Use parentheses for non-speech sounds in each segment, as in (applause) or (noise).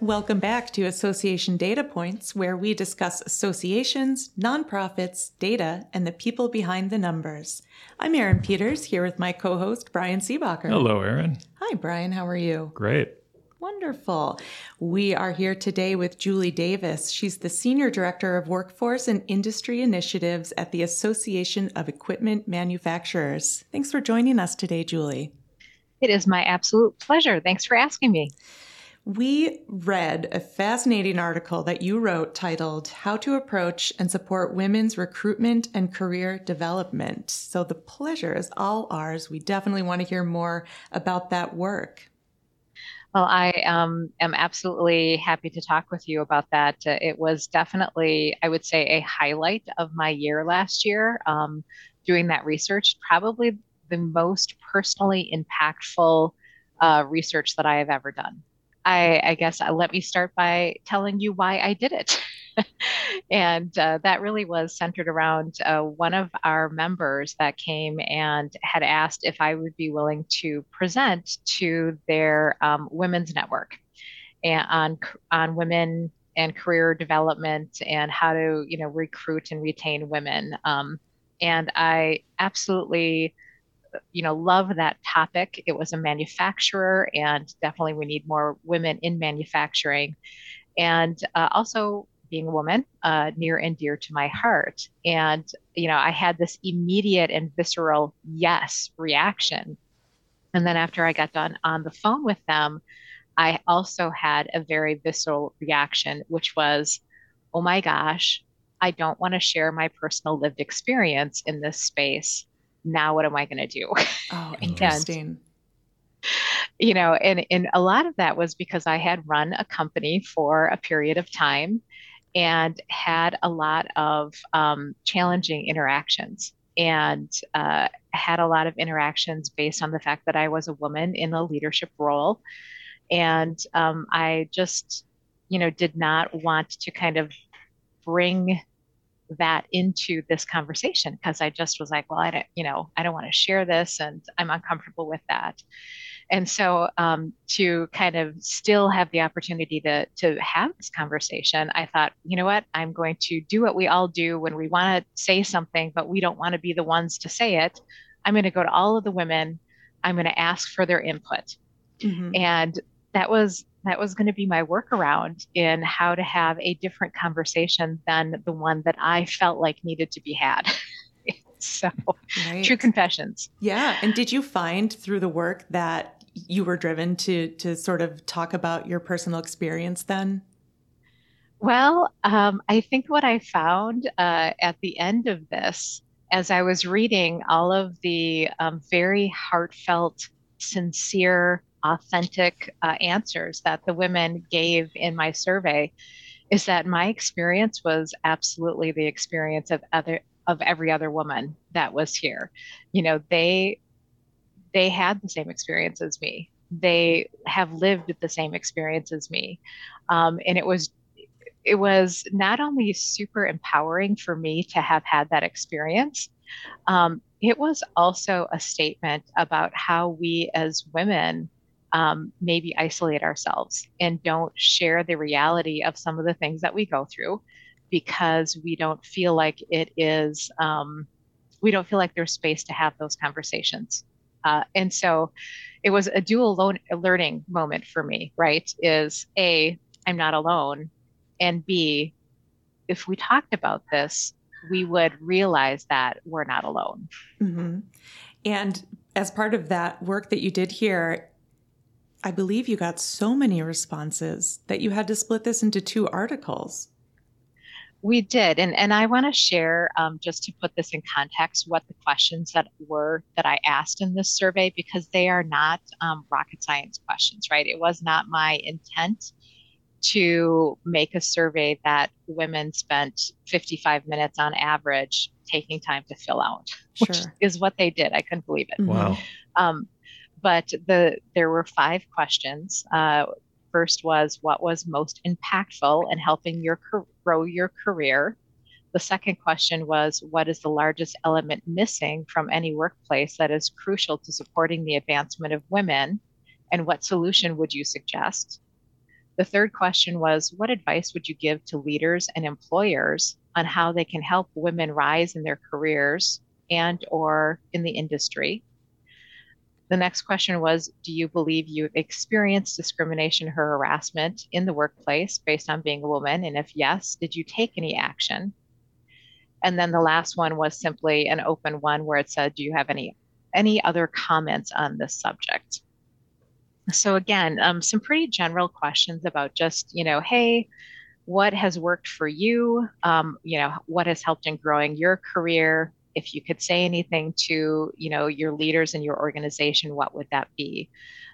Welcome back to Association Data Points, where we discuss associations, nonprofits, data, and the people behind the numbers. I'm Erin Peters, here with my co host, Brian Seebacher. Hello, Erin. Hi, Brian. How are you? Great. Wonderful. We are here today with Julie Davis. She's the Senior Director of Workforce and Industry Initiatives at the Association of Equipment Manufacturers. Thanks for joining us today, Julie. It is my absolute pleasure. Thanks for asking me. We read a fascinating article that you wrote titled How to Approach and Support Women's Recruitment and Career Development. So the pleasure is all ours. We definitely want to hear more about that work. Well, I um, am absolutely happy to talk with you about that. Uh, it was definitely, I would say, a highlight of my year last year um, doing that research. Probably the most personally impactful uh, research that I have ever done. I, I guess uh, let me start by telling you why I did it. (laughs) and uh, that really was centered around uh, one of our members that came and had asked if I would be willing to present to their um, women's network and on on women and career development and how to you know recruit and retain women. Um, and I absolutely you know, love that topic. It was a manufacturer, and definitely we need more women in manufacturing. And uh, also, being a woman, uh, near and dear to my heart. And, you know, I had this immediate and visceral yes reaction. And then after I got done on the phone with them, I also had a very visceral reaction, which was, oh my gosh, I don't want to share my personal lived experience in this space now what am I going to do? (laughs) Oh, interesting. and, you know, and, and a lot of that was because I had run a company for a period of time and had a lot of um, challenging interactions and uh, had a lot of interactions based on the fact that I was a woman in a leadership role. And um, I just, you know, did not want to kind of bring that into this conversation because I just was like, well, I don't, you know, I don't want to share this and I'm uncomfortable with that. And so um, to kind of still have the opportunity to, to have this conversation, I thought, you know what, I'm going to do what we all do when we want to say something, but we don't want to be the ones to say it. I'm going to go to all of the women. I'm going to ask for their input. Mm-hmm. And that was that was going to be my workaround in how to have a different conversation than the one that I felt like needed to be had. (laughs) so, right. true confessions. Yeah. And did you find through the work that you were driven to to sort of talk about your personal experience then? Well, um, I think what I found uh, at the end of this, as I was reading all of the um, very heartfelt, sincere authentic uh, answers that the women gave in my survey is that my experience was absolutely the experience of other of every other woman that was here. You know they they had the same experience as me. They have lived the same experience as me. Um, and it was it was not only super empowering for me to have had that experience um, it was also a statement about how we as women um, maybe isolate ourselves and don't share the reality of some of the things that we go through because we don't feel like it is um, we don't feel like there's space to have those conversations uh, and so it was a dual learning moment for me right is a i'm not alone and b if we talked about this we would realize that we're not alone mm-hmm. and as part of that work that you did here I believe you got so many responses that you had to split this into two articles. We did, and and I want to share um, just to put this in context what the questions that were that I asked in this survey because they are not um, rocket science questions, right? It was not my intent to make a survey that women spent 55 minutes on average taking time to fill out, (laughs) which is what they did. I couldn't believe it. Wow. Um, but the there were five questions. Uh, first was what was most impactful in helping your grow your career. The second question was what is the largest element missing from any workplace that is crucial to supporting the advancement of women, and what solution would you suggest? The third question was What advice would you give to leaders and employers on how they can help women rise in their careers and or in the industry? The next question was Do you believe you've experienced discrimination or harassment in the workplace based on being a woman? And if yes, did you take any action? And then the last one was simply an open one where it said, Do you have any any other comments on this subject? So again, um, some pretty general questions about just, you know, hey, what has worked for you? Um, you know, what has helped in growing your career? If you could say anything to you know your leaders in your organization what would that be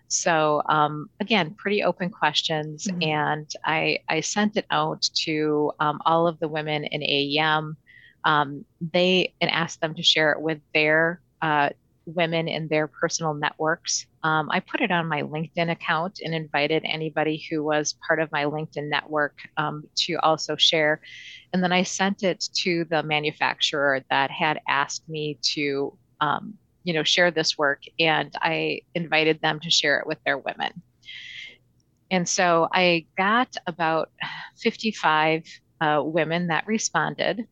so um, again pretty open questions mm-hmm. and I, I sent it out to um, all of the women in aem um, they and asked them to share it with their uh, women in their personal networks. Um, I put it on my LinkedIn account and invited anybody who was part of my LinkedIn network um, to also share. And then I sent it to the manufacturer that had asked me to, um, you know, share this work, and I invited them to share it with their women. And so I got about 55 uh, women that responded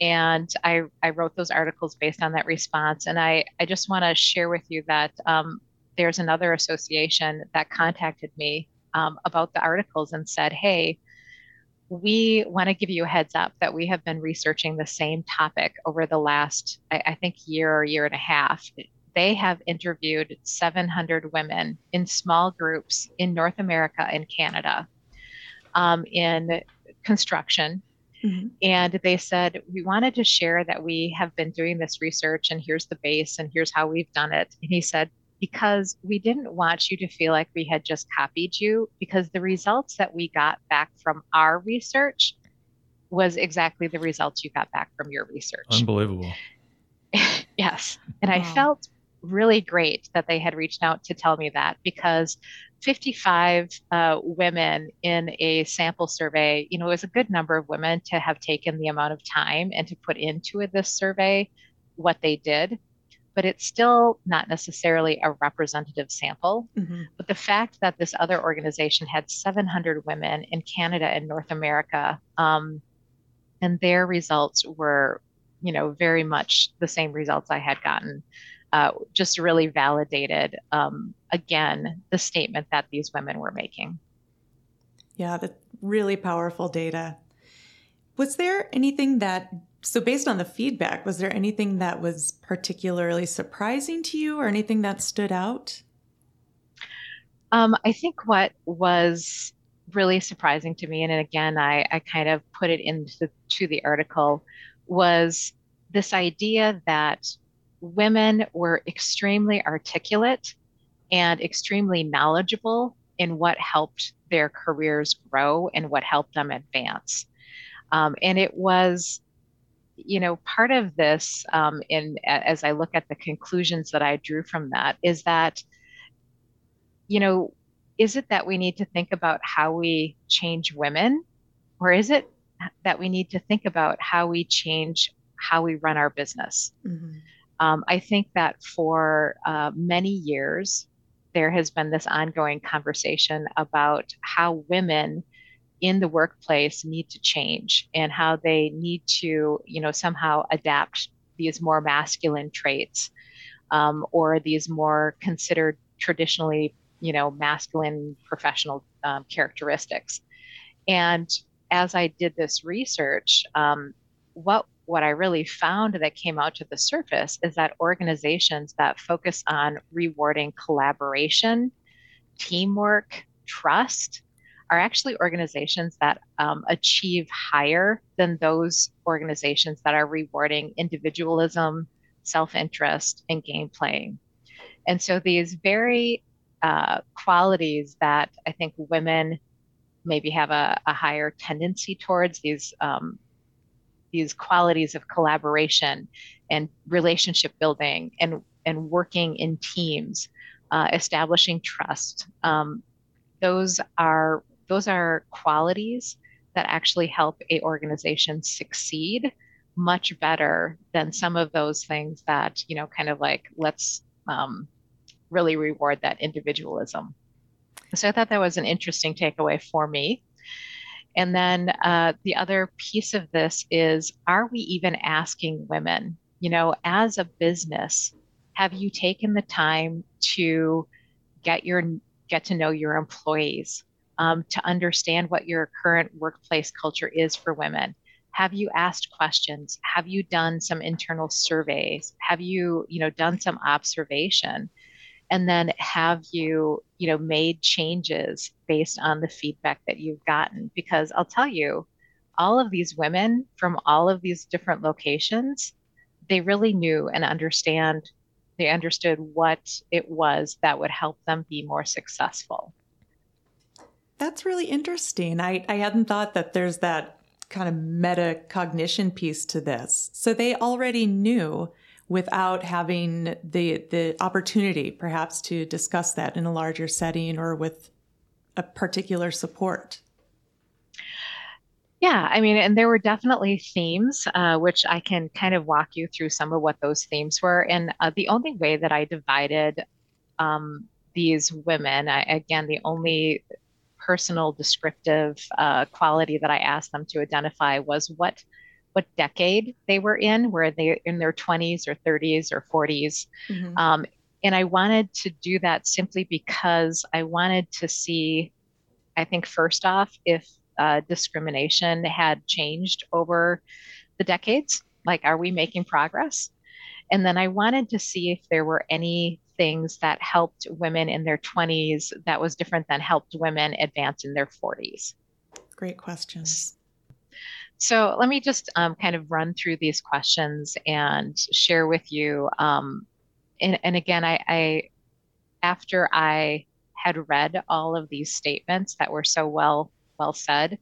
and I, I wrote those articles based on that response. And I, I just want to share with you that um, there's another association that contacted me um, about the articles and said, hey, we want to give you a heads up that we have been researching the same topic over the last, I, I think, year or year and a half. They have interviewed 700 women in small groups in North America and Canada um, in construction Mm-hmm. And they said, We wanted to share that we have been doing this research and here's the base and here's how we've done it. And he said, Because we didn't want you to feel like we had just copied you, because the results that we got back from our research was exactly the results you got back from your research. Unbelievable. (laughs) yes. And wow. I felt really great that they had reached out to tell me that because 55 uh, women in a sample survey, you know, it was a good number of women to have taken the amount of time and to put into this survey what they did. But it's still not necessarily a representative sample. Mm-hmm. But the fact that this other organization had 700 women in Canada and North America, um, and their results were, you know, very much the same results I had gotten uh, just really validated um, again the statement that these women were making. Yeah, that's really powerful data. Was there anything that, so based on the feedback, was there anything that was particularly surprising to you or anything that stood out? Um, I think what was really surprising to me, and again, I, I kind of put it into to the article, was this idea that women were extremely articulate and extremely knowledgeable in what helped their careers grow and what helped them advance. Um, and it was, you know, part of this, um, in as I look at the conclusions that I drew from that, is that, you know, is it that we need to think about how we change women, or is it that we need to think about how we change how we run our business? Mm-hmm. Um, I think that for uh, many years, there has been this ongoing conversation about how women in the workplace need to change and how they need to, you know, somehow adapt these more masculine traits um, or these more considered traditionally, you know, masculine professional um, characteristics. And as I did this research, um, what what I really found that came out to the surface is that organizations that focus on rewarding collaboration, teamwork, trust are actually organizations that um, achieve higher than those organizations that are rewarding individualism, self interest, and game playing. And so these very uh, qualities that I think women maybe have a, a higher tendency towards, these um, these qualities of collaboration and relationship building and and working in teams, uh, establishing trust. Um, those are those are qualities that actually help a organization succeed much better than some of those things that you know kind of like let's um, really reward that individualism So I thought that was an interesting takeaway for me. And then uh, the other piece of this is are we even asking women, you know, as a business, have you taken the time to get your get to know your employees, um, to understand what your current workplace culture is for women? Have you asked questions? Have you done some internal surveys? Have you, you know, done some observation? And then have you you know made changes based on the feedback that you've gotten. Because i'll tell you all of these women from all of these different locations they really knew and understand they understood what it was that would help them be more successful. That's really interesting. I i hadn't thought that there's that kind of metacognition piece to this. So they already knew without having the the opportunity perhaps to discuss that in a larger setting or with a particular support. Yeah i mean and there were definitely themes uh, which i can kind of walk you through some of what those themes were. And uh, the only way that i divided um, these women I, again the only personal descriptive uh, quality that i asked them to identify was what what decade they were in, were they in their 20s or 30s or 40s. Mm-hmm. Um, and I wanted to do that simply because I wanted to see, I think, first off, if uh, discrimination had changed over the decades. Like, are we making progress? And then I wanted to see if there were any things that helped women in their 20s that was different than helped women advance in their 40s. Great questions. So let me just um, kind of run through these questions and share with you. Um, and, and, again, I, I, after I had read all of these statements that were so well well said,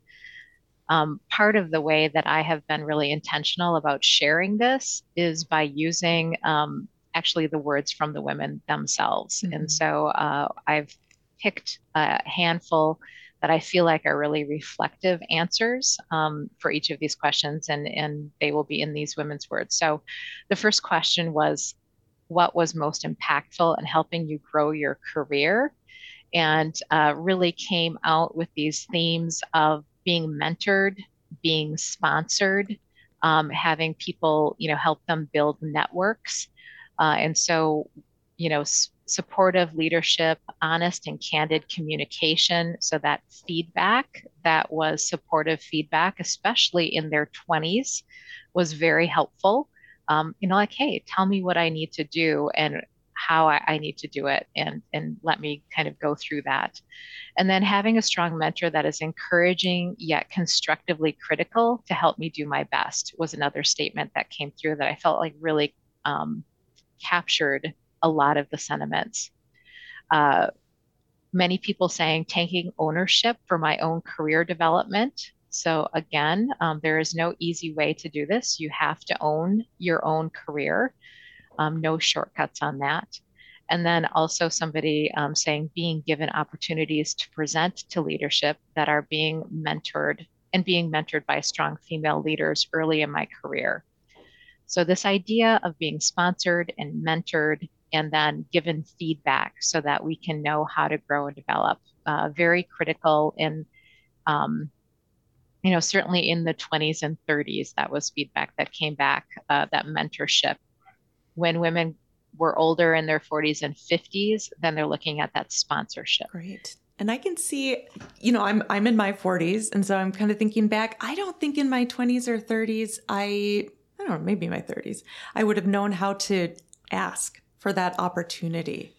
um, part of the way that I have been really intentional about sharing this is by using um, actually the words from the women themselves. Mm-hmm. And so uh, I've picked a handful that I feel like are really reflective answers um, for each of these questions, and, and they will be in these women's words. So the first question was, what was most impactful in helping you grow your career? And uh, really came out with these themes of being mentored, being sponsored, um, having people, you know, help them build networks. Uh, and so, you know, supportive leadership, honest and candid communication. So that feedback that was supportive feedback, especially in their 20s, was very helpful. Um, you know, like, hey, tell me what I need to do and how I, I, need to do it and and let me kind of go through that. And then having a strong mentor that is encouraging yet constructively critical to help me do my best was another statement that came through that I felt like really um, captured a lot of the sentiments. Uh, many people saying taking ownership for my own career development. So, again, um, there is no easy way to do this. You have to own your own career, um, no shortcuts on that. And then also somebody um, saying being given opportunities to present to leadership that are being mentored and being mentored by strong female leaders early in my career. So, this idea of being sponsored and mentored and then given feedback so that we can know how to grow and develop. Uh, very critical in, um, you know, certainly in the 20s and 30s, that was feedback that came back, uh, that mentorship. When women were older in their 40s and 50s, then they're looking at that sponsorship. Great. And I can see, you know, I'm I'm in my 40s, and so I'm kind of thinking back. I don't think in my 20s or 30s, I I don't know, maybe my 30s, I would have known how to ask for that opportunity.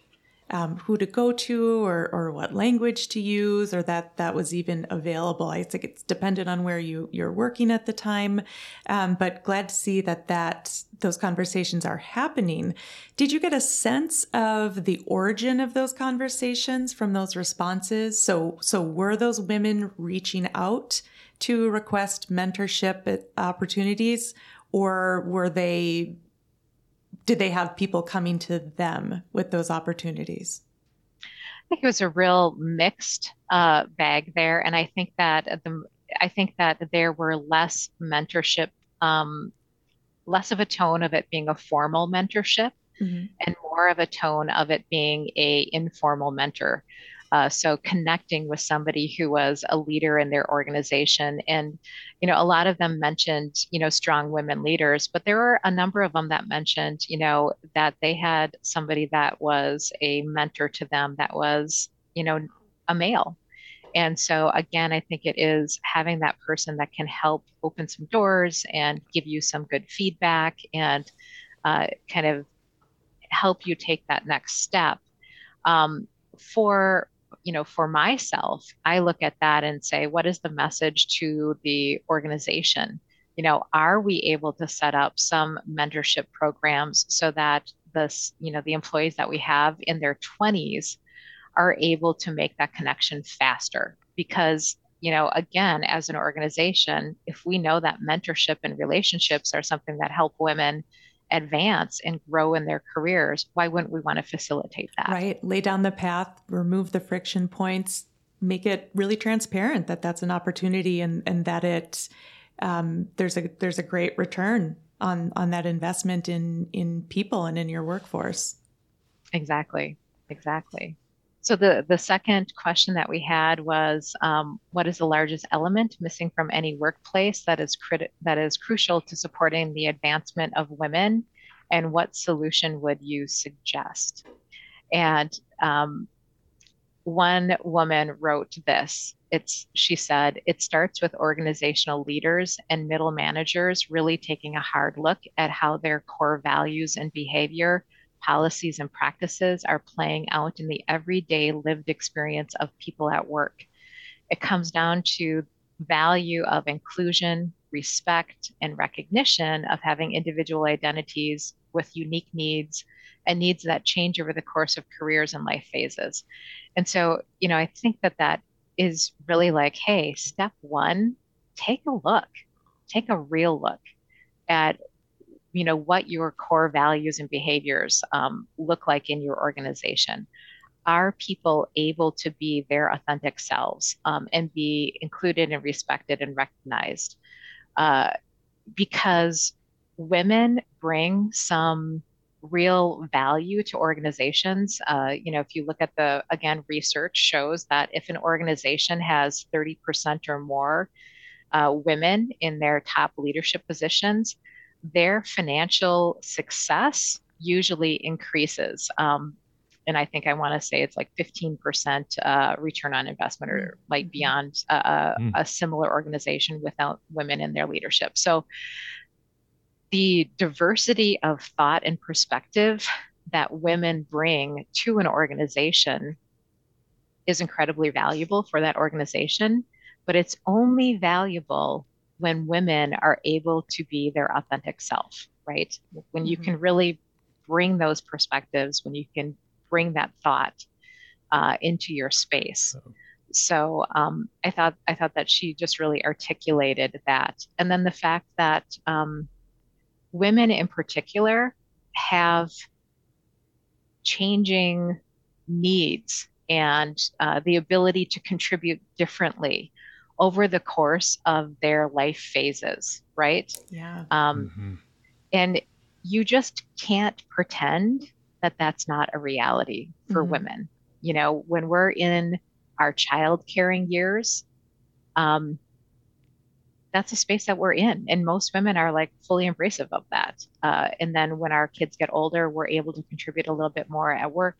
Um, who to go to or, or what language to use or that that was even available. I think it's dependent on where you you're working at the time, um, but glad to see that that those conversations are happening. Did you get a sense of the origin of those conversations from those responses? So so were those women reaching out to request mentorship opportunities, or were they did they have people coming to them with those opportunities? I think it was a real mixed uh, bag there, and I think that the I think that there were less mentorship, um, less of a tone of it being a formal mentorship, mm-hmm. and more of a tone of it being a informal mentor. Uh, so connecting with somebody who was a leader in their organization, and you know, a lot of them mentioned you know strong women leaders, but there were a number of them that mentioned you know that they had somebody that was a mentor to them that was you know a male. And so again, I think it is having that person that can help open some doors and give you some good feedback and uh, kind of help you take that next step. Um, for you know, for myself, I look at that and say, what is the message to the organization? You know, are we able to set up some mentorship programs so that this, you know, the employees that we have in their 20s are able to make that connection faster? Because, you know, again, as an organization, if we know that mentorship and relationships are something that help women advance and grow in their careers, why wouldn't we want to facilitate that? Right. Lay down the path, remove the friction points, make it really transparent that that's an opportunity and, and that it um, there's a there's a great return on on that investment in in people and in your workforce. Exactly. Exactly. So the, the second question that we had was, um, what is the largest element missing from any workplace that is criti- that is crucial to supporting the advancement of women, and what solution would you suggest? And um, one woman wrote this. It's she said it starts with organizational leaders and middle managers really taking a hard look at how their core values and behavior policies and practices are playing out in the everyday lived experience of people at work. It comes down to value of inclusion, respect, and recognition of having individual identities with unique needs and needs that change over the course of careers and life phases. And so, you know, I think that that is really like, hey, step one, take a look, take a real look at you know what your core values and behaviors um, look like in your organization. Are people able to be their authentic selves um, and be included and respected and recognized? Uh, because women bring some real value to organizations. Uh, you know if you look at the again research shows that if an organization has 30% or more uh, women in their top leadership positions their financial success usually increases. Um, and I think I want to say it's like 15% uh, return on investment or like mm-hmm. beyond uh, mm. a similar organization without women in their leadership. So the diversity of thought and perspective that women bring to an organization is incredibly valuable for that organization, but it's only valuable when women are able to be their authentic self, right? When you mm-hmm. can really bring those perspectives, when you can bring that thought uh, into your space. Oh. So um, I thought I thought that she just really articulated that, and then the fact that um, women in particular have changing needs and uh, the ability to contribute differently over the course of their life phases, right? Yeah. Um, mm-hmm. And you just can't pretend that that's not a reality for mm-hmm. women. You know, when we're in our child caring years, um, that's a space that we're in. And most women are like fully embracive of that. Uh, and then when our kids get older, we're able to contribute a little bit more at work.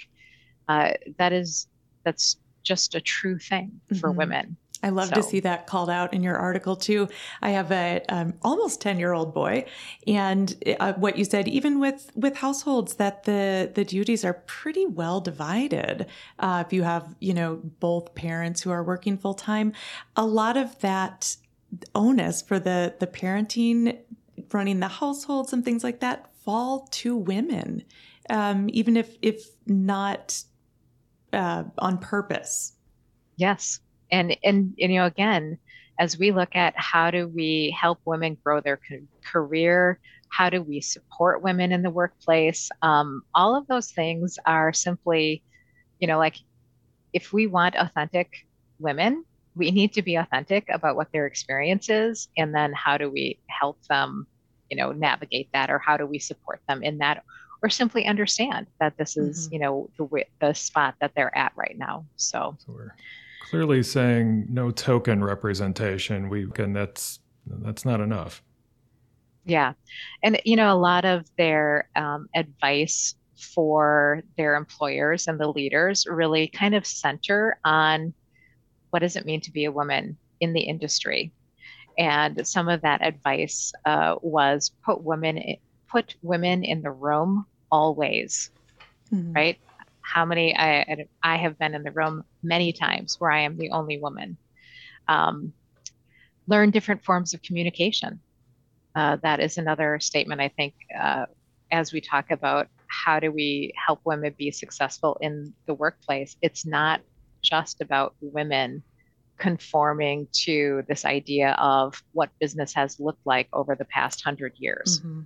Uh, that is, that's just a true thing for mm-hmm. women. I love so. to see that called out in your article too. I have a um, almost ten year old boy, and uh, what you said, even with with households, that the the duties are pretty well divided. Uh, if you have you know both parents who are working full time, a lot of that onus for the the parenting, running the households and things like that fall to women, um, even if if not uh, on purpose. Yes, and, and and you know again as we look at how do we help women grow their career how do we support women in the workplace um, all of those things are simply you know like if we want authentic women we need to be authentic about what their experience is and then how do we help them you know navigate that or how do we support them in that or simply understand that this is, mm-hmm. you know, the the spot that they're at right now. So, clearly saying no token representation. We can that's that's not enough. Yeah, and you know, a lot of their um, advice for their employers and the leaders really kind of center on what does it mean to be a woman in the industry and some of that advice uh, was put women put women in the room always mm-hmm. right how many I, I have been in the room many times where i am the only woman um, learn different forms of communication uh, that is another statement i think uh, as we talk about how do we help women be successful in the workplace it's not just about women conforming to this idea of what business has looked like over the past hundred years. Mm-hmm.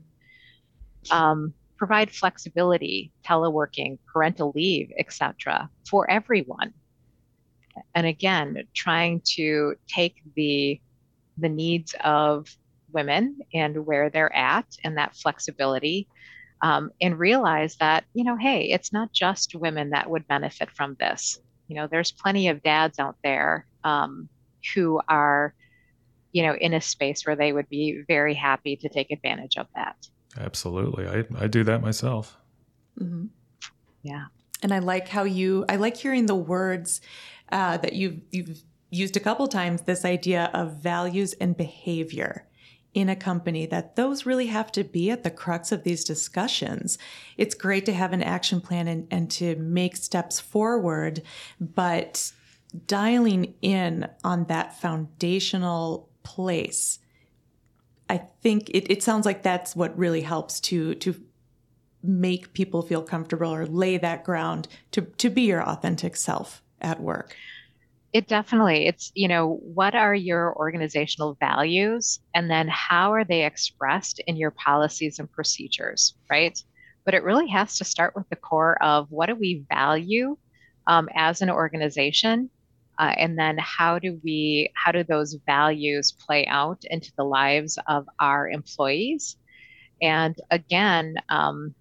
Um, provide flexibility, teleworking, parental leave, etc., for everyone. And again, trying to take the the needs of women and where they're at and that flexibility um, and realize that you know hey it's not just women that would benefit from this you know there's plenty of dads out there um, who are you know in a space where they would be very happy to take advantage of that absolutely i, I do that myself mm-hmm. yeah and i like how you i like hearing the words uh, that you've you've used a couple times this idea of values and behavior in a company that those really have to be at the crux of these discussions. It's great to have an action plan and, and to make steps forward, but dialing in on that foundational place, I think it, it sounds like that's what really helps to to make people feel comfortable or lay that ground to to be your authentic self at work. It definitely, it's, you know, what are your organizational values? And then how are they expressed in your policies and procedures, right? But it really has to start with the core of what do we value um, as an organization? Uh, and then how do we, how do those values play out into the lives of our employees? And again, um,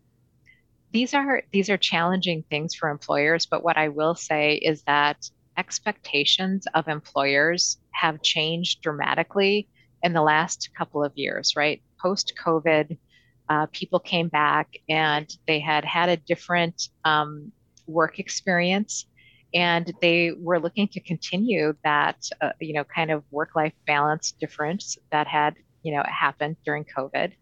these are these are challenging things for employers but what i will say is that expectations of employers have changed dramatically in the last couple of years, right? Post COVID, uh, people came back and they had had a different um, work experience and they were looking to continue that uh, you know kind of work life balance difference that had you know happened during covid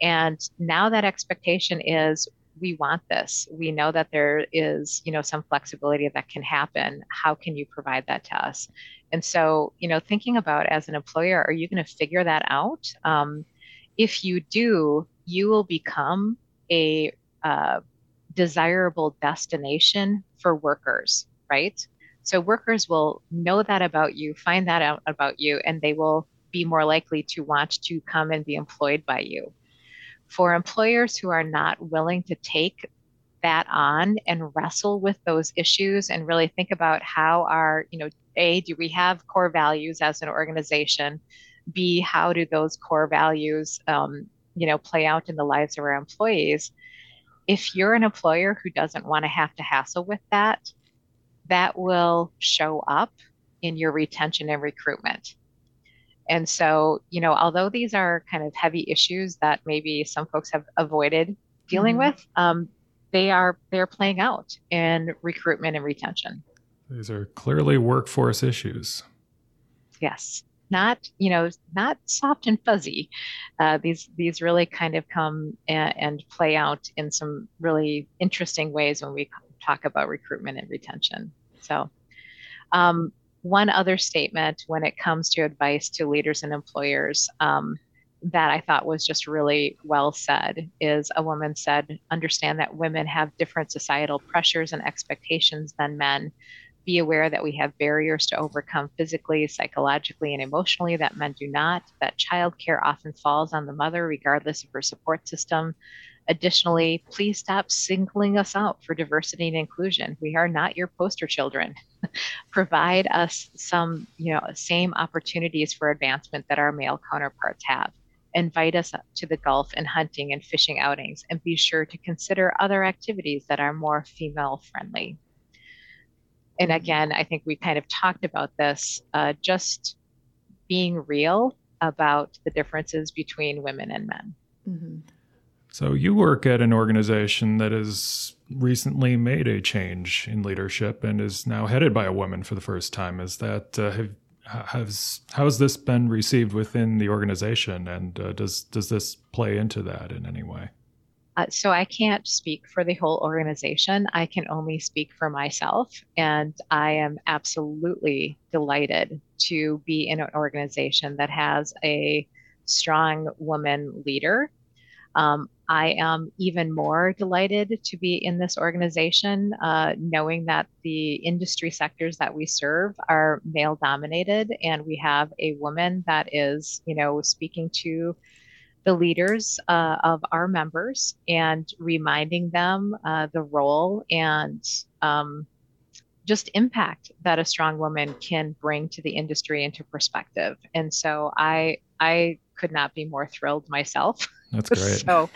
and now that expectation is we want this. We know that there is, you know, some flexibility that can happen. How can you provide that to us? And so, you know, thinking about as an employer, are you going to figure that out? Um, if you do, you will become a uh, desirable destination for workers, right? So workers will know that about you, find that out about you, and they will be more likely to want to come and be employed by you for employers who are not willing to take that on and wrestle with those issues and really think about how are, you know, A, do we have core values as an organization? B, how do those core values, um, you know, play out in the lives of our employees? If you're an employer who doesn't want to have to hassle with that, that will show up in your retention and recruitment. And so, you know, although these are kind of heavy issues that maybe some folks have avoided dealing mm-hmm. with, um, they are they're playing out in recruitment and retention. These are clearly workforce issues. Yes, not you know not soft and fuzzy. Uh, these these really kind of come and, and play out in some really interesting ways when we talk about recruitment and retention. So. Um, one other statement when it comes to advice to leaders and employers um, that I thought was just really well said is a woman said, understand that women have different societal pressures and expectations than men. Be aware that we have barriers to overcome physically, psychologically, and emotionally that men do not, that childcare often falls on the mother regardless of her support system, Additionally, please stop singling us out for diversity and inclusion. We are not your poster children. (laughs) Provide us some, you know, same opportunities for advancement that our male counterparts have. invite us to the Gulf and hunting and fishing outings, and be sure to consider other activities that are more female friendly. And mm-hmm. again, I think we kind of talked about this uh, just being real about the differences between women and men. Mm-hmm. So, you work at an organization that has recently made a change in leadership and is now headed by a woman for the first time. Is that uh, have, has how has this been received within the organization, and uh, does does this play into that in any way? Uh, so I can't speak for the whole organization. I can only speak for myself, and I am absolutely delighted to be in an organization that has a strong woman leader. Um, I am even more delighted to be in this organization, uh, knowing that the industry sectors that we serve are male dominated, and we have a woman that is, you know, speaking to the leaders uh, of our members and reminding them uh, the role and um, just impact that a strong woman can bring to the industry into perspective. And so I I could not be more thrilled myself. (laughs) That's (laughs) great. so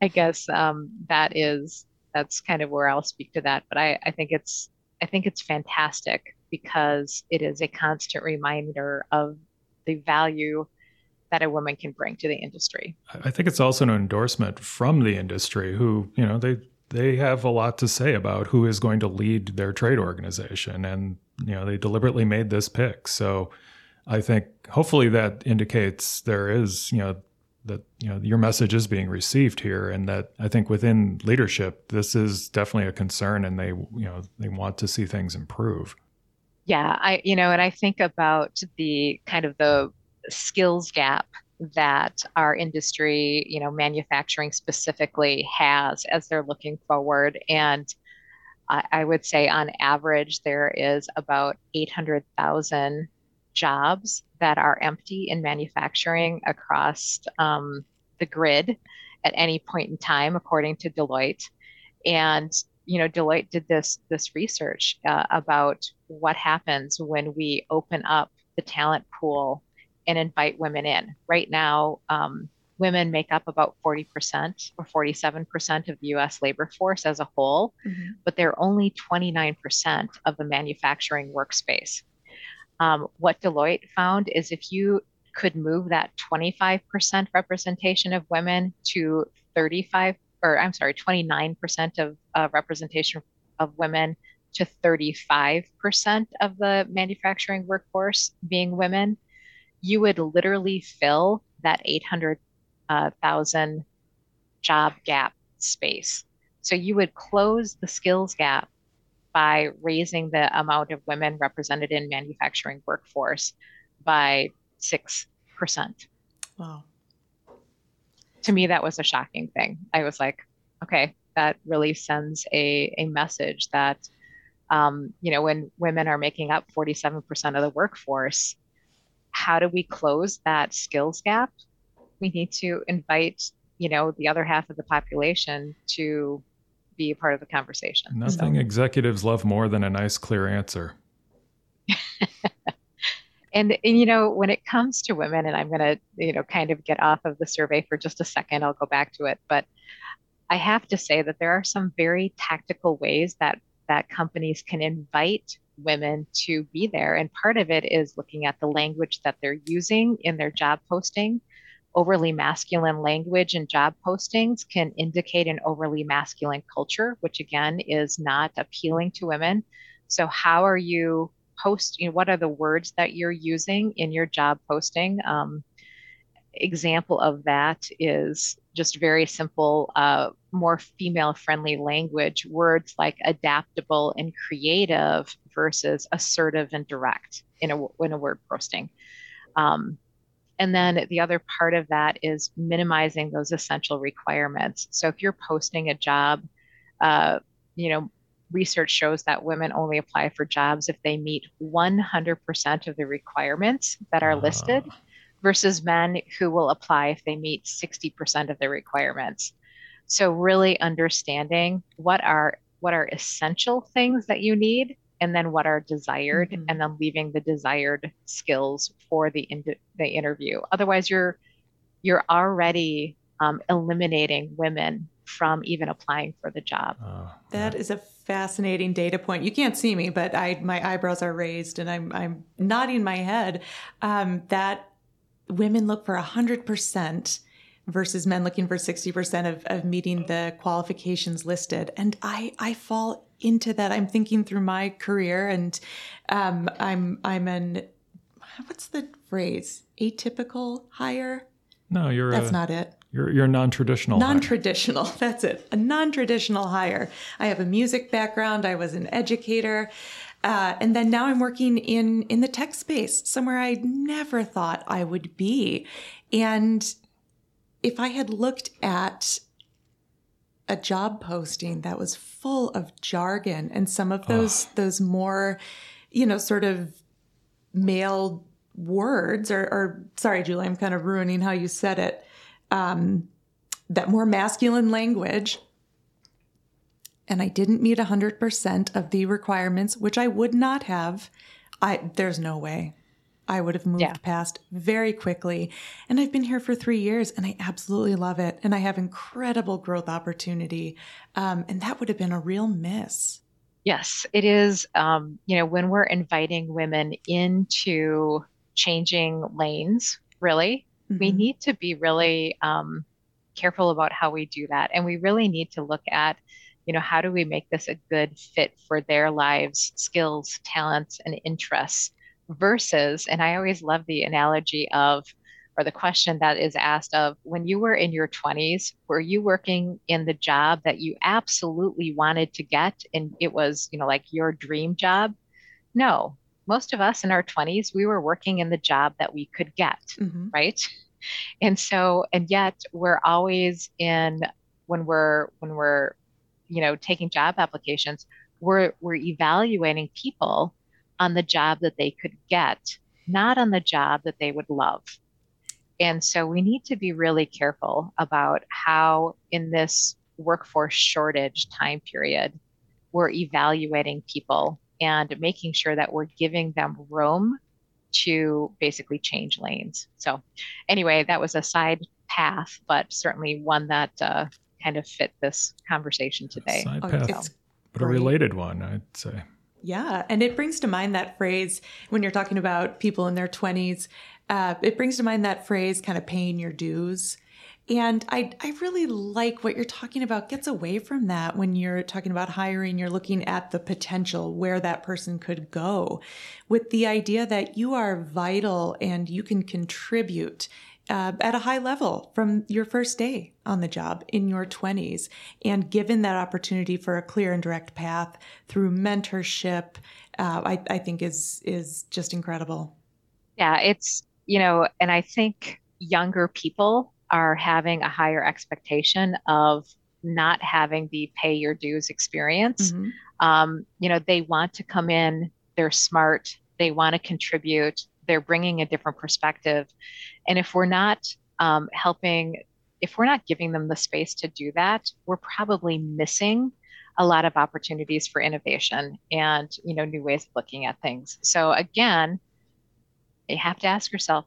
I guess um, that is that's kind of where I'll speak to that. But I, I think it's I think it's fantastic because it is a constant reminder of the value that a woman can bring to the industry. I think it's also an endorsement from the industry who, you know, they they have a lot to say about who is going to lead their trade organization and you know, they deliberately made this pick. So I think hopefully that indicates there is, you know, that you know your message is being received here and that I think within leadership this is definitely a concern and they you know they want to see things improve. Yeah, I you know and I think about the kind of the skills gap that our industry, you know, manufacturing specifically has as they're looking forward. And I, I would say on average, there is about 800,000 jobs that are empty in manufacturing across um, the grid at any point in time, according to Deloitte. And you know, Deloitte did this this research uh, about what happens when we open up the talent pool and invite women in. Right now, um, women make up about 40% or 47% of the US labor force as a whole, mm-hmm. but they're only 29% of the manufacturing workspace. Um, what Deloitte found is if you could move that 25% representation of women to 35 or I'm sorry, 29% of uh, representation of women to 35% of the manufacturing workforce being women, you would literally fill that 800,000 uh, job gap space. So you would close the skills gap by raising the amount of women represented in manufacturing workforce by 6%. Wow. To me, that was a shocking thing. I was like, okay, that really sends a, a message that, um, you know, when women are making up 47% of the workforce, how do we close that skills gap? We need to invite, you know, the other half of the population to be a part of the conversation. Nothing so. executives love more than a nice, clear answer. (laughs) and, and, you know, when it comes to women, and I'm going to, you know, kind of get off of the survey for just a second, I'll go back to it. But I have to say that there are some very tactical ways that that companies can invite women to be there. And part of it is looking at the language that they're using in their job posting. Overly masculine language in job postings can indicate an overly masculine culture, which again is not appealing to women. So, how are you post? You know, what are the words that you're using in your job posting? Um, example of that is just very simple, uh, more female friendly language, words like adaptable and creative versus assertive and direct in a, in a word posting. Um, and then the other part of that is minimizing those essential requirements. So if you're posting a job, uh, you know, research shows that women only apply for jobs if they meet 100% of the requirements that are listed. Uh versus men who will apply if they meet 60% of the requirements. So really understanding what are what are essential things that you need and then what are desired mm-hmm. and then leaving the desired skills for the in- the interview. Otherwise you're you're already um, eliminating women from even applying for the job. That is a fascinating data point. You can't see me, but I my eyebrows are raised and I'm I'm nodding my head. Um, that women look for hundred percent versus men looking for 60% of, of meeting the qualifications listed. And I, I fall into that. I'm thinking through my career and um, I'm, I'm an, what's the phrase? Atypical hire? No, you're. That's a, not it. You're you're non-traditional. Non-traditional. Hire. (laughs) That's it. A non-traditional hire. I have a music background. I was an educator, uh, and then now I'm working in in the tech space, somewhere I never thought I would be. And if I had looked at a job posting that was full of jargon and some of those oh. those more, you know, sort of male words or, or sorry, Julie, I'm kind of ruining how you said it. Um, that more masculine language. And I didn't meet 100% of the requirements, which I would not have. I there's no way. I would have moved yeah. past very quickly. And I've been here for three years and I absolutely love it. And I have incredible growth opportunity. Um, and that would have been a real miss. Yes, it is. Um, you know, when we're inviting women into changing lanes, really. Mm-hmm. We need to be really um, careful about how we do that. And we really need to look at, you know, how do we make this a good fit for their lives, skills, talents, and interests versus, and I always love the analogy of, or the question that is asked of when you were in your 20s were you working in the job that you absolutely wanted to get and it was you know like your dream job no most of us in our 20s, we were working in the job that we could get, mm-hmm. right? And so, and yet we're always in when we're when we're you know taking job applications, we're we're evaluating people on the job that they could get, not on the job that they would love. And so we need to be really careful about how in this workforce shortage time period, we're evaluating people and making sure that we're giving them room to basically change lanes. So, anyway, that was a side path, but certainly one that uh, kind of fit this conversation today. Side oh, path, but a related one, I'd say. Yeah, and it brings to mind that phrase when you're talking about people in their 20s. Uh, it brings to mind that phrase, kind of paying your dues. And I, I really like what you're talking about, gets away from that when you're talking about hiring, you're looking at the potential where that person could go with the idea that you are vital and you can contribute uh, at a high level from your first day on the job in your 20s and given that opportunity for a clear and direct path through mentorship uh, I, I think is is just incredible yeah it's you know and i think younger people are having a higher expectation of not having the pay your dues experience. Mm-hmm. Um, you know, they want to come in, they're smart, they want to contribute, they're bringing a different perspective. And if we're not um, helping, if we're not giving them the space to do that, we're probably missing a lot of opportunities for innovation and you know new ways of looking at things. So again, you have to ask yourself,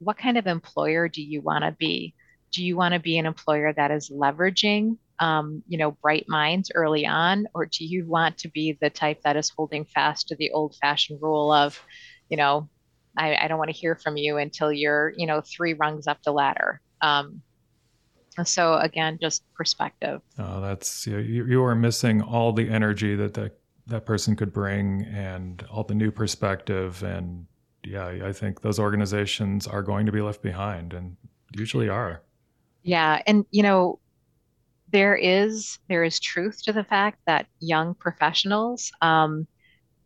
what kind of employer do you want to be? Do you want to be an employer that is leveraging, um, you know, bright minds early on, or do you want to be the type that is holding fast to the old-fashioned rule of, you know, I, I don't want to hear from you until you're, you know, three rungs up the ladder. Um, so again, just perspective. Oh, that's you, you are missing all the energy that that that person could bring and all the new perspective and yeah, I think those organizations are going to be left behind and usually are. Yeah. And, you know, there is there is truth to the fact that young professionals um,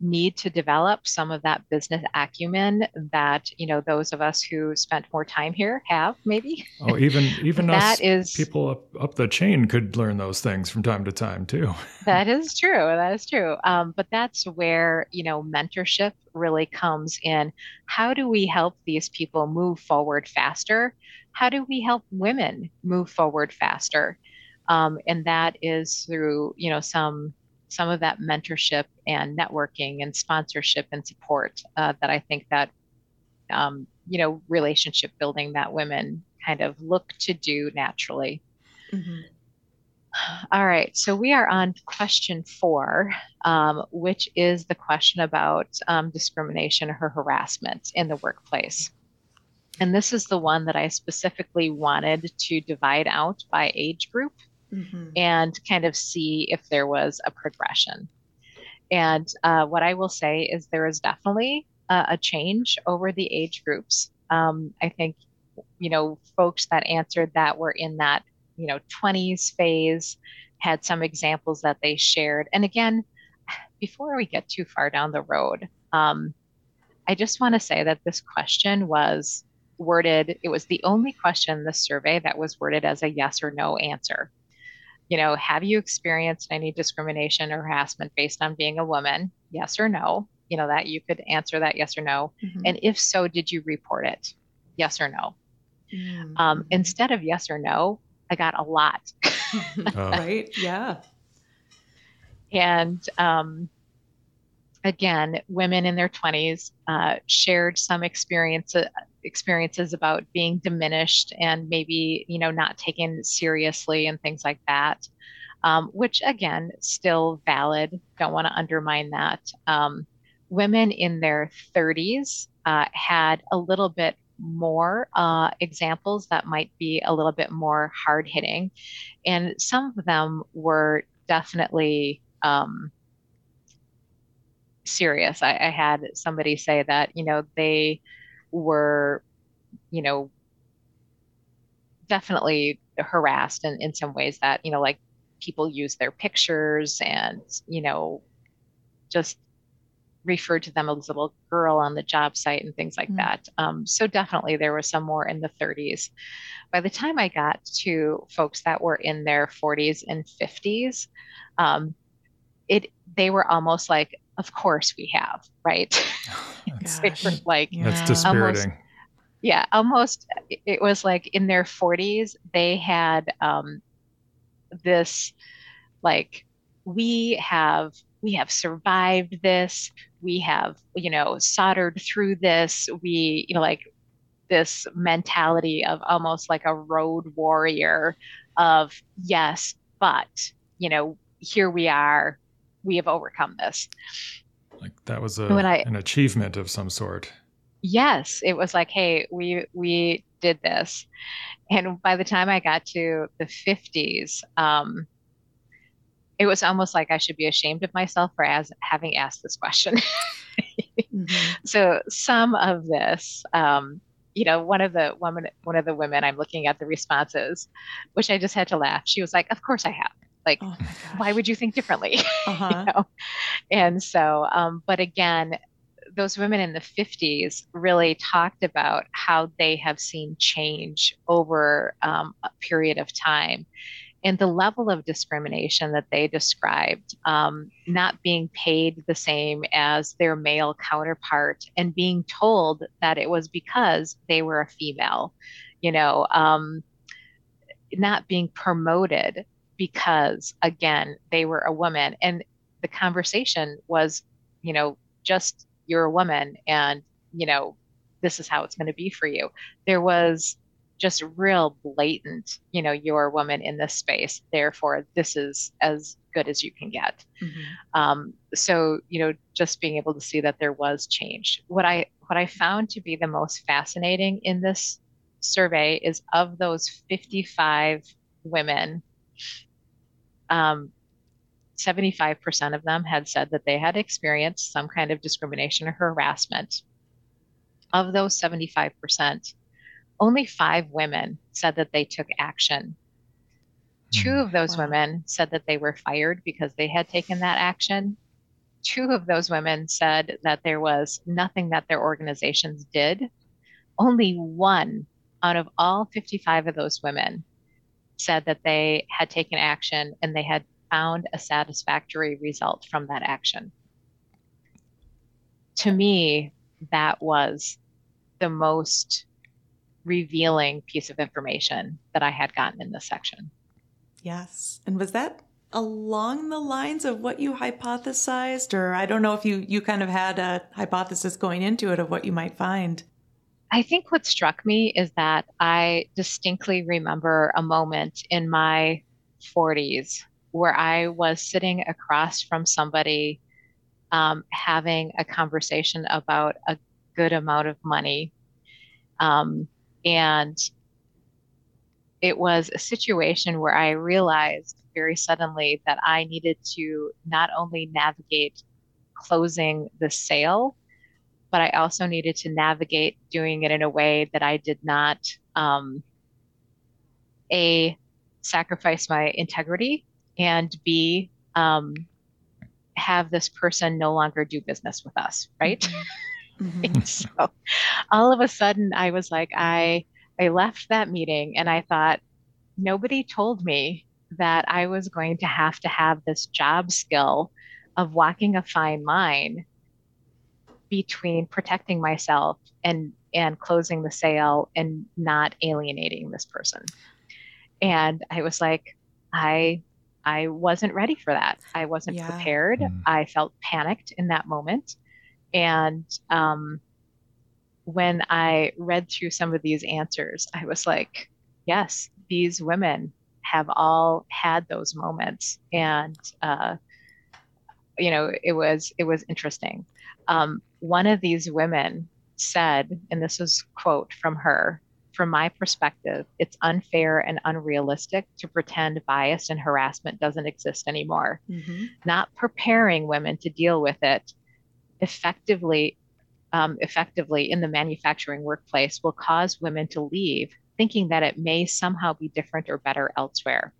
need to develop some of that business acumen that you know those of us who spent more time here have maybe. Oh even (laughs) even that us is, people up, up the chain could learn those things from time to time too. (laughs) That is true that is true. Um, but that's where you know mentorship really comes in. How do we help these people move forward faster? How do we help women move forward faster? Um, and that is through you know some some of that mentorship and networking and sponsorship and support uh, that I think that um, you know relationship building that women kind of look to do naturally. Mm-hmm. All right, so we are on question four, um, which is the question about um, discrimination or harassment in the workplace. And this is the one that I specifically wanted to divide out by age group mm-hmm. and kind of see if there was a progression. And uh, what I will say is there is definitely a, a change over the age groups. Um, I think, you know, folks that answered that were in that, you know, 20s phase had some examples that they shared. And again, before we get too far down the road, um, I just want to say that this question was worded, it was the only question in the survey that was worded as a yes or no answer you know, have you experienced any discrimination or harassment based on being a woman? Yes or no? You know, that you could answer that yes or no. Mm-hmm. And if so, did you report it? Yes or no? Mm-hmm. Um, instead of yes or no, I got a lot. (laughs) oh. Right. Yeah. And um, again, women in their 20s uh, shared some experience, experiences about being diminished and maybe you know not taken seriously and things like that um, which again still valid. Don't want to undermine that. Um, women in their 30s uh, had a little bit more uh, examples that might be a little bit more hard hitting and some of them were definitely um, serious I, I had somebody say that you know they were, you know, definitely harassed in, in some ways that, you know, like people use their pictures and, you know, just referred to them as a little girl on the job site and things like mm-hmm. that. Um, so definitely there was some more in the 30s. By the time I got to folks that were in their 40s and 50s, um, it they were almost like of course we have, right? (sighs) (laughs) like that's dispiriting. Almost, yeah, almost. It was like in their 40s, they had um, this, like, we have we have survived this. We have, you know, soldered through this. We, you know, like this mentality of almost like a road warrior of yes, but you know, here we are we have overcome this. Like that was a, I, an achievement of some sort. Yes, it was like, hey, we we did this, and by the time I got to the fifties, um, it was almost like I should be ashamed of myself for as having asked this question. (laughs) mm-hmm. So some of this, um, you know, one of the woman, one of the women, I'm looking at the responses, which I just had to laugh. She was like, "Of course I have." Like, oh why would you think differently? (laughs) Uh-huh. you know? And so, um, but again, those women in the 50s really talked about how they have seen change over um, a period of time. And the level of discrimination that they described, um, not being paid the same as their male counterpart, and being told that it was because they were a female, you know, um, not being promoted because again they were a woman. And the conversation was you know just you're a woman and you know this is how it's going to be for you. There was just real blatant you know you're a woman in this space therefore this is as good as you can get. Mm-hmm. um, so you know just being able to see that there was change. What i what i found to be the most fascinating in this survey is of those 55 women um, 75% of them had said that they had experienced some kind of discrimination or harassment. Of those 75%, only five women said that they took action. Two of those wow. women said that they were fired because they had taken that action. Two of those women said that there was nothing that their organizations did. Only one out of all 55 of those women said that they had taken action and they had found a satisfactory result from that action. To me, that was the most revealing piece of information that I had gotten in this section. Yes. And was that along the lines of what you hypothesized or I don't know if you you kind of had a hypothesis going into it of what you might find? I think what struck me is that I distinctly remember a moment in my 40s where I was sitting across from somebody um, having a conversation about a good amount of money. Um, and it was a situation where I realized very suddenly that I needed to not only navigate closing the sale, but I also needed to navigate doing it in a way that I did not um, a sacrifice my integrity and b um, have this person no longer do business with us, right? Mm-hmm. (laughs) mm-hmm. so all of a sudden, I was like, I I left that meeting and I thought nobody told me that I was going to have to have this job skill of walking a fine line between protecting myself and and closing the sale and not alienating this person. And I was like, I I wasn't ready for that. I wasn't yeah. prepared. Mm. I felt panicked in that moment. And um, when I read through some of these answers, I was like, yes, these women have all had those moments. And, uh, you know, it was, it was interesting. Um, one of these women said, and this is quote from her, from my perspective, it's unfair and unrealistic to pretend bias and harassment doesn't exist anymore. Mm-hmm. Not preparing women to deal with it effectively, um, effectively in the manufacturing workplace will cause women to leave, thinking that it may somehow be different or better elsewhere.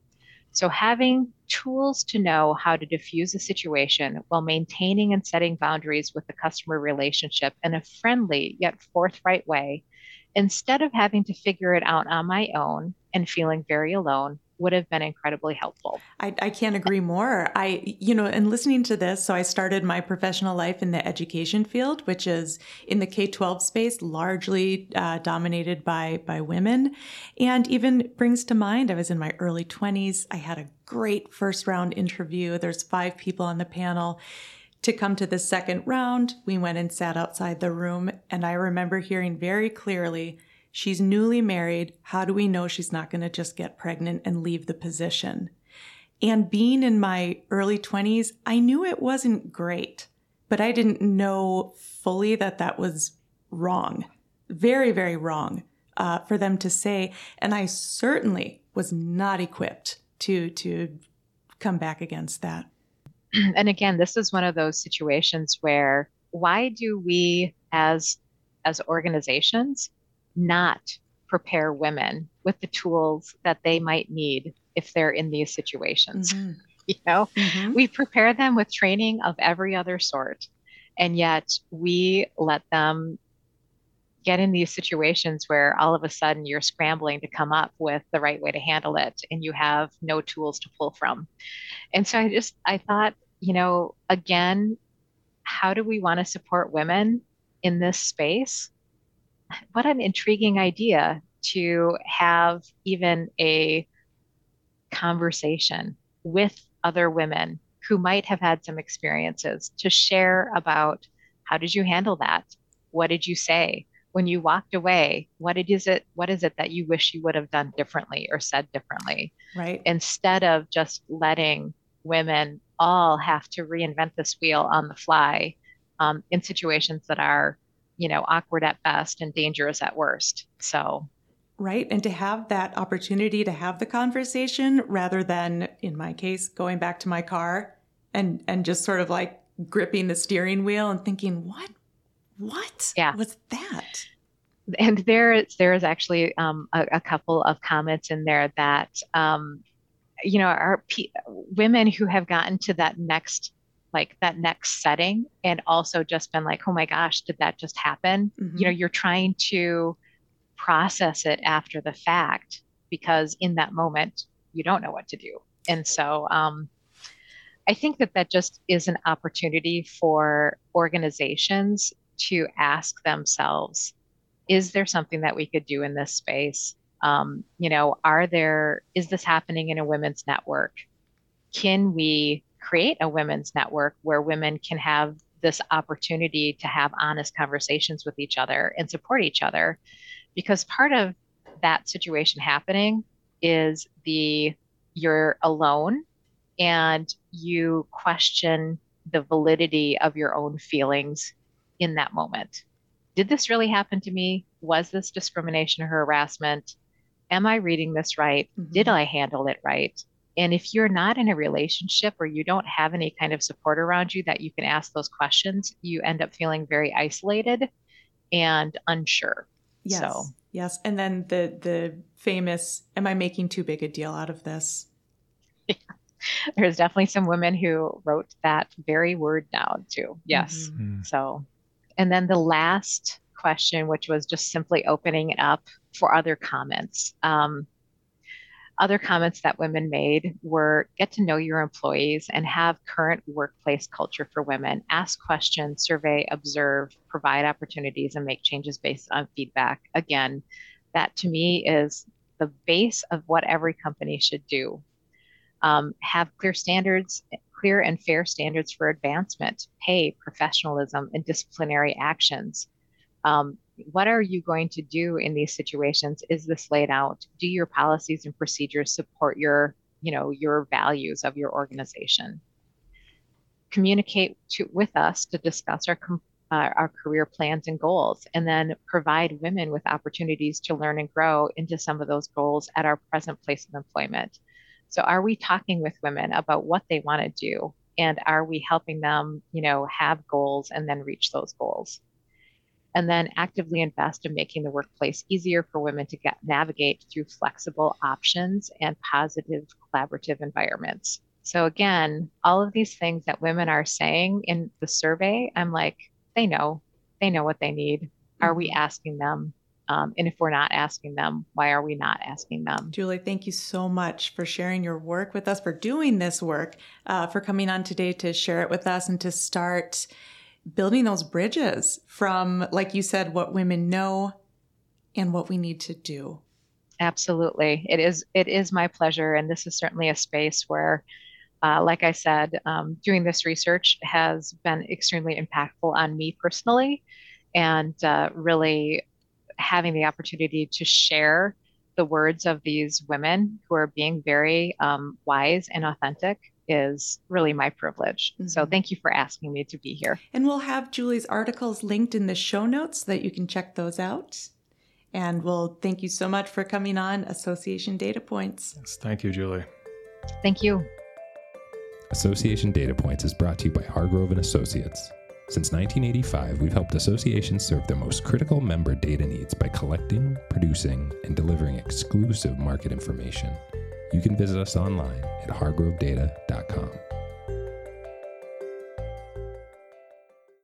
So, having tools to know how to diffuse a situation while maintaining and setting boundaries with the customer relationship in a friendly yet forthright way instead of having to figure it out on my own and feeling very alone would have been incredibly helpful. I, I, can't agree more. I, you know, and listening to this, so I started my professional life in the education field, which is in the K 12 space, largely uh, dominated by, by women. And even brings to mind, I was in my early 20s. I had a great first round interview. There's five people on the panel to come to the second round, we went and sat outside the room, and I remember hearing very clearly, She's newly married. How do we know she's not going to just get pregnant and leave the position? And being in my early 20s, I knew it wasn't great, but I didn't know fully that that was wrong. Very, very wrong uh, for them to say. And I certainly was not equipped to, to come back against that. (clears throat) and again, this is one of those situations where why do we as as organizations not prepare women with the tools that they might need if they're in these situations? Mm-hmm. (laughs) You know, mm-hmm. we prepare them with training of every other sort, and yet we let them get in these situations where all of a sudden you're scrambling to come up with the right way to handle it and you have no tools to pull from. And so I just I thought you know, again, how do we want to support women in this space? What an intriguing idea to have even a conversation with other women who might have had some experiences to share about how did you handle that? What did you say? When you walked away, what is it what is it that you wish you would have done differently or said differently? Right. Instead of just letting women all have to reinvent this wheel on the fly um, in situations that are, you know, awkward at best and dangerous at worst. So, right. And to have that opportunity to have the conversation rather than, in my case, going back to my car and and just sort of like gripping the steering wheel and thinking, what, what yeah. was that? And there is there is actually um, a, a, couple of comments in there that um, you know, are p- women who have gotten to that next like that next setting and also just been like, oh my gosh, did that just happen? Mm-hmm. You know, you're trying to process it after the fact because in that moment you don't know what to do. And so um, I think that that just is an opportunity for organizations to ask themselves, is there something that we could do in this space um, you know, are there, is this happening in a women's network? Can we create a women's network where women can have this opportunity to have honest conversations with each other and support each other because part of that situation happening is the you're alone and you question the validity of your own feelings in that moment. Did this really happen to me? Was this discrimination or harassment? Am I reading this right? Mm-hmm. Did I handle it right? And if you're not in a relationship or you don't have any kind of support around you that you can ask those questions, you end up feeling very isolated and unsure. Yes. So. Yes. And then the the famous am I making too big a deal out of this? (laughs) Yeah. There's definitely some women who wrote that very word down too. Yes. Mm-hmm. So and then the last question, which was just simply opening it up for other comments. Um, other comments that women made were get to know your employees and have current workplace culture for women, ask questions, survey, observe, provide opportunities, and make changes based on feedback. Again, that to me is the base of what every company should do. Um, have clear standards, clear and fair standards for advancement, pay, professionalism, and disciplinary actions. Um, what are you going to do in these situations? Is this laid out? Do your policies and procedures support your you know your values of your organization? Communicate to, with us to discuss our uh, our career plans and goals and then provide women with opportunities to learn and grow into some of those goals at our present place of employment. So are we talking with women about what they want to do? And are we helping them you know have goals and then reach those goals and then actively invest in making the workplace easier for women to get navigate through flexible options and positive collaborative environments. So again, all of these things that women are saying in the survey, I'm like, they know, they know what they need. Are we mm-hmm. asking them? Um, and if we're not asking them, why are we not asking them? Julie, thank you so much for sharing your work with us, for doing this work, uh, for coming on today to share it with us and to start building those bridges from, like you said, what women know and what we need to do. Absolutely. It is, it is my pleasure. And this is certainly a space where, uh, like I said, um, doing this research has been extremely impactful on me personally. And uh, really having the opportunity to share the words of these women who are being very um, wise and authentic is really my privilege. Mm-hmm. So thank you for asking me to be here. And we'll have Julie's articles linked in the show notes so that you can check those out. And we'll thank you so much for coming on Association Data Points. Yes, thank you, Julie. Thank you. Association Data Points is brought to you by Hargrove and Associates. Since 1985, we've helped associations serve their most critical member data needs by collecting, producing, and delivering exclusive market information you can visit us online at hargrovedata.com.